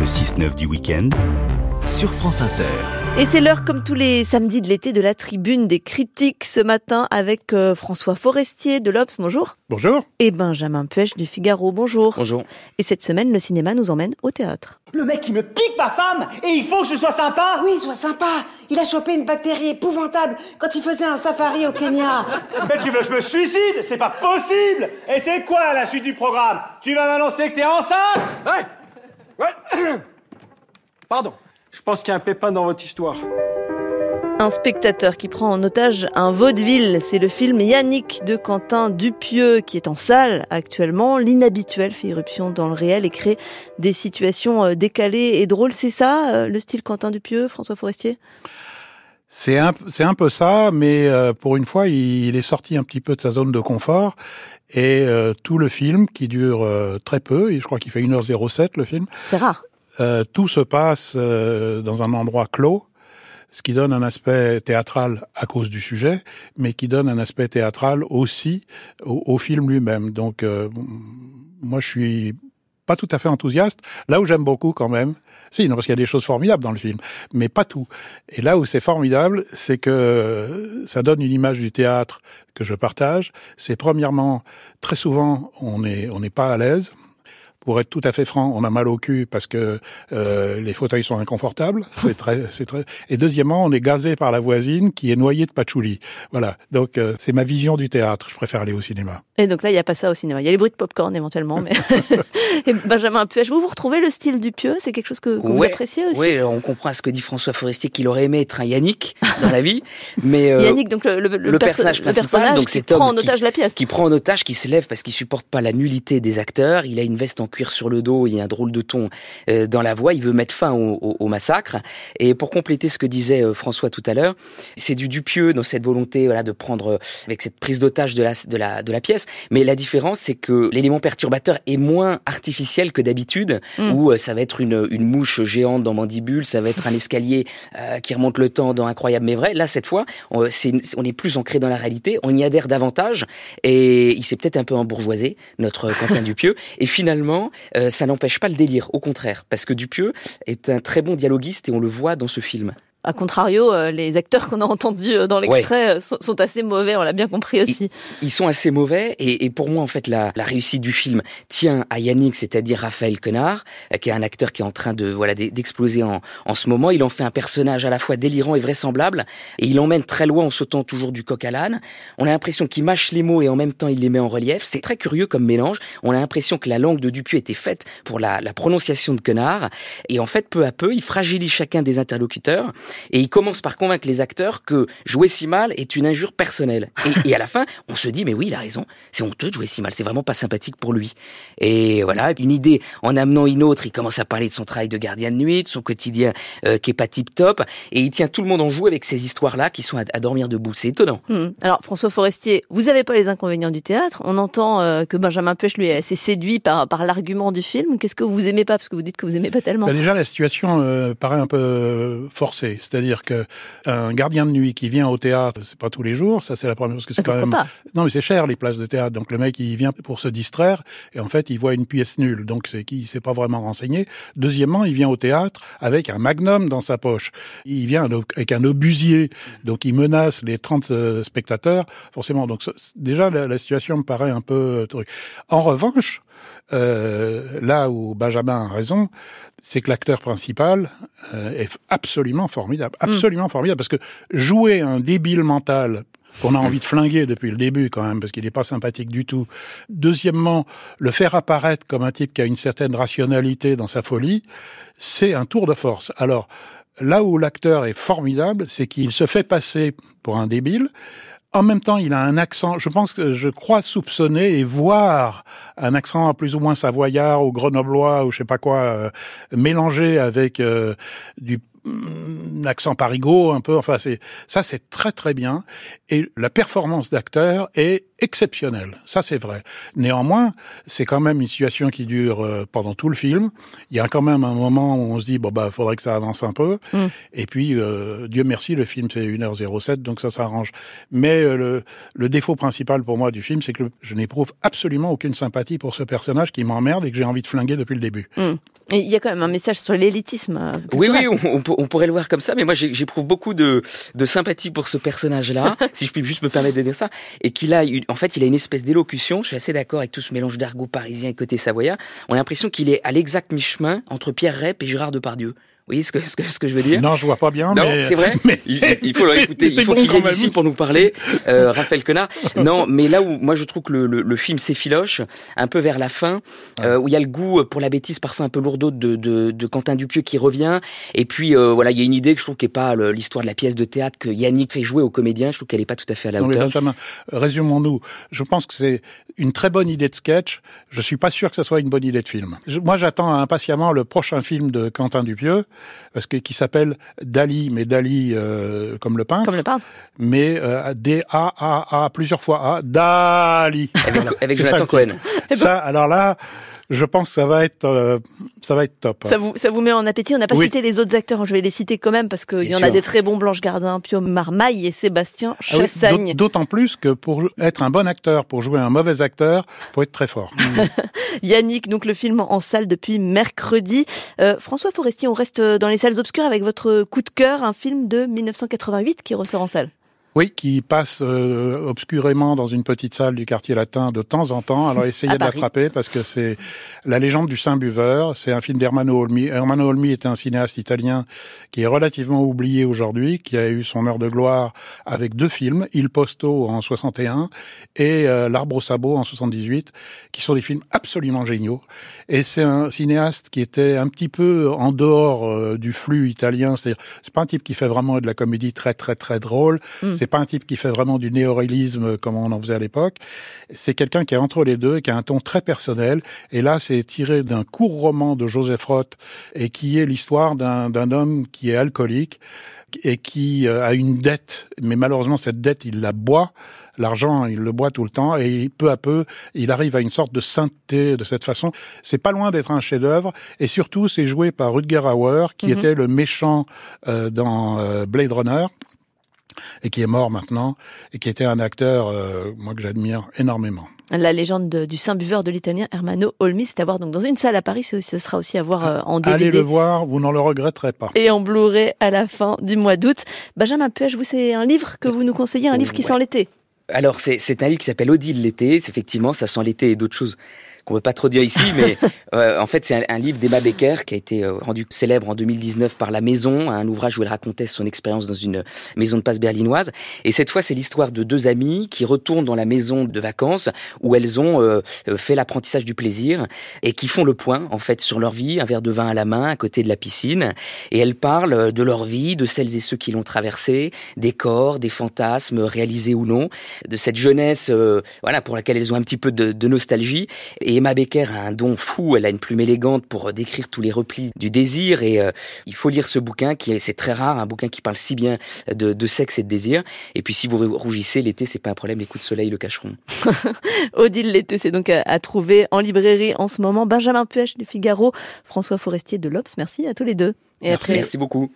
Le 6-9 du week-end sur France Inter. Et c'est l'heure, comme tous les samedis de l'été, de la tribune des critiques ce matin avec euh, François Forestier de l'Obs, bonjour. Bonjour. Et Benjamin Puech du Figaro, bonjour. Bonjour. Et cette semaine, le cinéma nous emmène au théâtre. Le mec, il me pique ma femme et il faut que je sois sympa Oui, sois sympa. Il a chopé une bactérie épouvantable quand il faisait un safari au Kenya. Mais tu veux que je me suicide? C'est pas possible Et c'est quoi la suite du programme? Tu vas m'annoncer que t'es enceinte? Ouais Ouais Pardon. Je pense qu'il y a un pépin dans votre histoire. Un spectateur qui prend en otage un vaudeville, c'est le film Yannick de Quentin Dupieux qui est en salle actuellement. L'inhabituel fait irruption dans le réel et crée des situations euh, décalées et drôles. C'est ça, euh, le style Quentin Dupieux, François Forestier? C'est un, c'est un peu ça, mais euh, pour une fois, il, est sorti un petit peu de sa zone de confort. Et euh, tout le film, qui dure euh, très peu, et je crois qu'il fait 1h07 le film, C'est rare. tout se passe dans un endroit clos, ce qui donne un aspect théâtral à cause du sujet, mais qui donne un aspect théâtral aussi au, au film lui-même. Donc, moi, je suis pas tout à fait enthousiaste. Là où j'aime beaucoup quand même, si, non, parce qu'il y a des choses formidables dans le film, mais pas tout. Et là où c'est formidable, c'est que ça donne une image du théâtre que je partage. C'est premièrement, très souvent, on n'est on n'est pas à l'aise. Pour être tout à fait franc, on a mal au cul parce que euh, les fauteuils sont inconfortables. C'est très, c'est très. Et deuxièmement, on est gazé par la voisine qui est noyée de patchouli. Voilà. Donc euh, c'est ma vision du théâtre. Je préfère aller au cinéma. Et donc là, il n'y a pas ça au cinéma. Il y a les bruits de popcorn éventuellement. Mais... et Benjamin Puech, vous, vous retrouvez le style Dupieux C'est quelque chose que, que vous appréciez aussi? Oui, on comprend à ce que dit François Forestier qu'il aurait aimé être un Yannick dans la vie, mais euh, Yannick, donc le, le, le perso- personnage principal, personnage donc qui cet prend en qui otage la pièce. qui prend en otage, qui se lève parce qu'il supporte pas la nullité des acteurs. Il a une veste en cuir sur le dos, il y a un drôle de ton euh, dans la voix. Il veut mettre fin au, au- au massacre. Et pour compléter ce que disait euh, François tout à l'heure, c'est du Dupieux dans cette volonté voilà de prendre euh, avec cette prise d'otage de la de la de la pièce. Mais la différence, c'est que l'élément perturbateur est moins artificiel que d'habitude, Mm. où ça va être une une mouche géante dans Mandibule, ça va être un escalier euh, qui remonte le temps dans Incroyable mais vrai. Là, cette fois, on, c'est, on est plus ancré dans la réalité, on y adhère davantage, et il s'est peut-être un peu embourgeoisé, notre Quentin Dupieux. Et finalement, euh, ça n'empêche pas le délire, au contraire, parce que Dupieux est un très bon dialoguiste, et on le voit dans ce film. A contrario, euh, les acteurs qu'on a entendus euh, dans l'extrait euh, sont, sont assez mauvais, on l'a bien compris aussi. Ils sont assez mauvais, et, et pour moi, en fait, la, la réussite du film tient à Yannick, c'est-à-dire Raphaël Quenard, qui est un acteur qui est en train de voilà d'e- d'exploser en, en ce moment. Il en fait un personnage à la fois délirant et vraisemblable, et il emmène très loin en sautant toujours du coq à l'âne. On a l'impression qu'il mâche les mots et en même temps il les met en relief. C'est très curieux comme mélange. On a l'impression que la langue de Dupieux était faite pour la, la prononciation de Quenard, et en fait, peu à peu, il fragilise chacun des interlocuteurs, et il commence par convaincre les acteurs que jouer si mal est une injure personnelle. Et, et à la fin, on se dit, mais oui, il a raison, c'est honteux de jouer si mal, c'est vraiment pas sympathique pour lui. Et voilà, une idée en amenant une autre, il commence à parler de son travail de gardien de nuit, de son quotidien euh, qui est pas tip top, et il tient tout le monde en joue avec ces histoires-là qui sont à, à dormir debout. C'est étonnant. Hmm. Alors François Forestier, vous n'avez pas les inconvénients du théâtre. On entend euh, que Benjamin Puech lui est assez séduit par, par l'argument du film. Qu'est-ce que vous aimez pas? Parce que vous dites que vous aimez pas tellement. Bah, déjà, la situation euh, paraît un peu forcée. C'est-à-dire que un gardien de nuit qui vient au théâtre, c'est pas tous les jours. Ça, c'est la première chose que c'est quand Pourquoi même. pas? Non, mais c'est cher les places de théâtre. Donc le mec, il vient pour se distraire et en fait, il voit une pièce nulle. Donc c'est qui, il s'est pas vraiment renseigné. Deuxièmement, il vient au théâtre avec un magnum dans sa poche. Il vient avec un obusier. Donc il menace les 30 euh, spectateurs, forcément. Donc ça, déjà, la, la situation me paraît un peu euh, truc. En revanche, euh, là où Benjamin a raison, c'est que l'acteur principal euh, est absolument formidable, absolument formidable, parce que jouer un débile mental qu'on a envie de flinguer depuis le début quand même, parce qu'il n'est pas sympathique du tout. Deuxièmement, le faire apparaître comme un type qui a une certaine rationalité dans sa folie, c'est un tour de force. Alors, là où l'acteur est formidable, c'est qu'il se fait passer pour un débile, en même temps, il a un accent, je pense que je crois soupçonner et voir un accent plus ou moins savoyard ou grenoblois ou je sais pas quoi, euh, mélangé avec euh, du accent parigot un peu. Enfin, c'est ça, c'est très très bien. Et la performance d'acteur est exceptionnelle. Ça, c'est vrai. Néanmoins, c'est quand même une situation qui dure euh, pendant tout le film. Il y a quand même un moment où on se dit bon bah, faudrait que ça avance un peu. Mm. Et puis, euh, Dieu merci, le film c'est 1h07, donc ça s'arrange. Mais euh, le, le défaut principal pour moi du film, c'est que je n'éprouve absolument aucune sympathie pour ce personnage qui m'emmerde et que j'ai envie de flinguer depuis le début. Mm. Et il y a quand même un message sur l'élitisme. Oui, oui, on, on peut- on pourrait le voir comme ça, mais moi j'éprouve beaucoup de, de sympathie pour ce personnage-là, si je puis juste me permettre de dire ça, et qu'il a, une- en fait, il a une espèce d'élocution. Je suis assez d'accord avec tout ce mélange d'argot parisien et côté savoyard. On a l'impression qu'il est à l'exact mi-chemin entre Pierre Rep et Gérard Depardieu. Voyez ce que, ce que, ce que je veux dire Non, je vois pas bien, Non, mais c'est vrai. mais- Il, il faut le réécouter. Il faut bon qu'il vienne ici pour nous parler. Euh, Raphaël Quenard. Non, mais là où moi je trouve que le, le, le film s'effiloche un peu vers la fin, euh, où il y a le goût pour la bêtise parfois un peu lourdeau de, de, de Quentin Dupieux qui revient. Et puis euh, voilà, il y a une idée que je trouve qui est pas l'histoire de la pièce de théâtre que Yannick fait jouer aux comédiens. Je trouve qu'elle est pas tout à fait à la Non, hauteur. Benjamin, résumons-nous. Je pense que c'est une très bonne idée de sketch. Je suis pas sûr que ce soit une bonne idée de film. Je- moi, j'attends impatiemment le prochain film de Quentin Dupieux, parce que qui s'appelle Dali, mais Dali euh, comme le peintre, Comme le peintre. mais euh, D A A A plusieurs fois A Dali. Avec, Voilà. avec ça Jonathan titre. Cohen. Ça, alors là, je pense que ça va être, euh, ça va être top. Ça vous, ça vous met en appétit. On n'a pas Oui. cité les autres acteurs. Je vais les citer quand même parce qu'il y en a des très bons. Blanche Gardin, Pio Marmaille et Sébastien Ah oui, Chassagne. d'aut- D'autant plus que pour être un bon acteur, pour jouer un mauvais acteur, faut être très fort. Yannick, donc le film en salle depuis mercredi. Euh, François Forestier, on reste dans les salles obscures avec votre coup de cœur, un film de 1988 qui ressort en salle. Oui, qui passe euh, obscurément dans une petite salle du quartier latin de temps en temps. Alors essayez À de Paris. l'attraper parce que c'est La légende du Saint Buveur. C'est un film d'Hermano Olmi. Hermano Olmi est un cinéaste italien qui est relativement oublié aujourd'hui, qui a eu son heure de gloire avec deux films, Il Posto en 61 et euh, L'Arbre au sabot en 78, qui sont des films absolument géniaux. Et c'est un cinéaste qui était un petit peu en dehors euh, du flux italien. C'est-à-dire, c'est pas un type qui fait vraiment de la comédie très très très drôle. Mm. C'est pas un type qui fait vraiment du néoréalisme comme on en faisait à l'époque. C'est quelqu'un qui est entre les deux, qui a un ton très personnel. Et là, c'est tiré d'un court roman de Joseph Roth et qui est l'histoire d'un homme qui est alcoolique et qui euh, a une dette. Mais malheureusement, cette dette, il la boit. L'argent, il le boit tout le temps et peu à peu, il arrive à une sorte de sainteté de cette façon. C'est pas loin d'être un chef-d'œuvre et surtout, c'est joué par Rutger Hauer, qui Mhm. était le méchant euh, dans euh, Blade Runner et qui est mort maintenant et qui était un acteur, euh, moi que j'admire énormément. La légende de- du Saint Buveur de l'italien Hermano Olmi, c'est à voir donc dans une salle à Paris. Ce sera aussi à voir euh, en DVD. Allez le voir, vous n'en le regretterez pas. Et en Blu-ray à la fin du mois d'août. Benjamin Puech, vous, c'est un livre que vous nous conseillez, un livre qui Ouais. sent l'été. Alors c'est c'est un livre qui s'appelle Odile l'été. C'est Effectivement, ça sent l'été et d'autres choses qu'on peut pas trop dire ici, mais euh, en fait c'est un, un livre d'Emma Becker qui a été euh, rendu célèbre en 2019 par La Maison, un ouvrage où elle racontait son expérience dans une maison de passe berlinoise. Et cette fois c'est l'histoire de deux amies qui retournent dans la maison de vacances où elles ont euh, euh, fait l'apprentissage du plaisir et qui font le point en fait sur leur vie, un verre de vin à la main à côté de la piscine. Et elles parlent euh, de leur vie, de celles et ceux qui l'ont traversée, des corps, des fantasmes réalisés ou non, de cette jeunesse euh, voilà pour laquelle elles ont un petit peu de, de nostalgie et Emma Becker a un don fou. Elle a une plume élégante pour euh, décrire tous les replis du désir. Et euh, il faut lire ce bouquin qui est c'est très rare un bouquin qui parle si bien de, de sexe et de désir. Et puis si vous rougissez l'été c'est pas un problème. Les coups de soleil le cacheront. Odile l'été, c'est donc à, à trouver en librairie en ce moment. Benjamin Puech du Figaro, François Forestier de l'Obs, merci à tous les deux. Et merci, merci beaucoup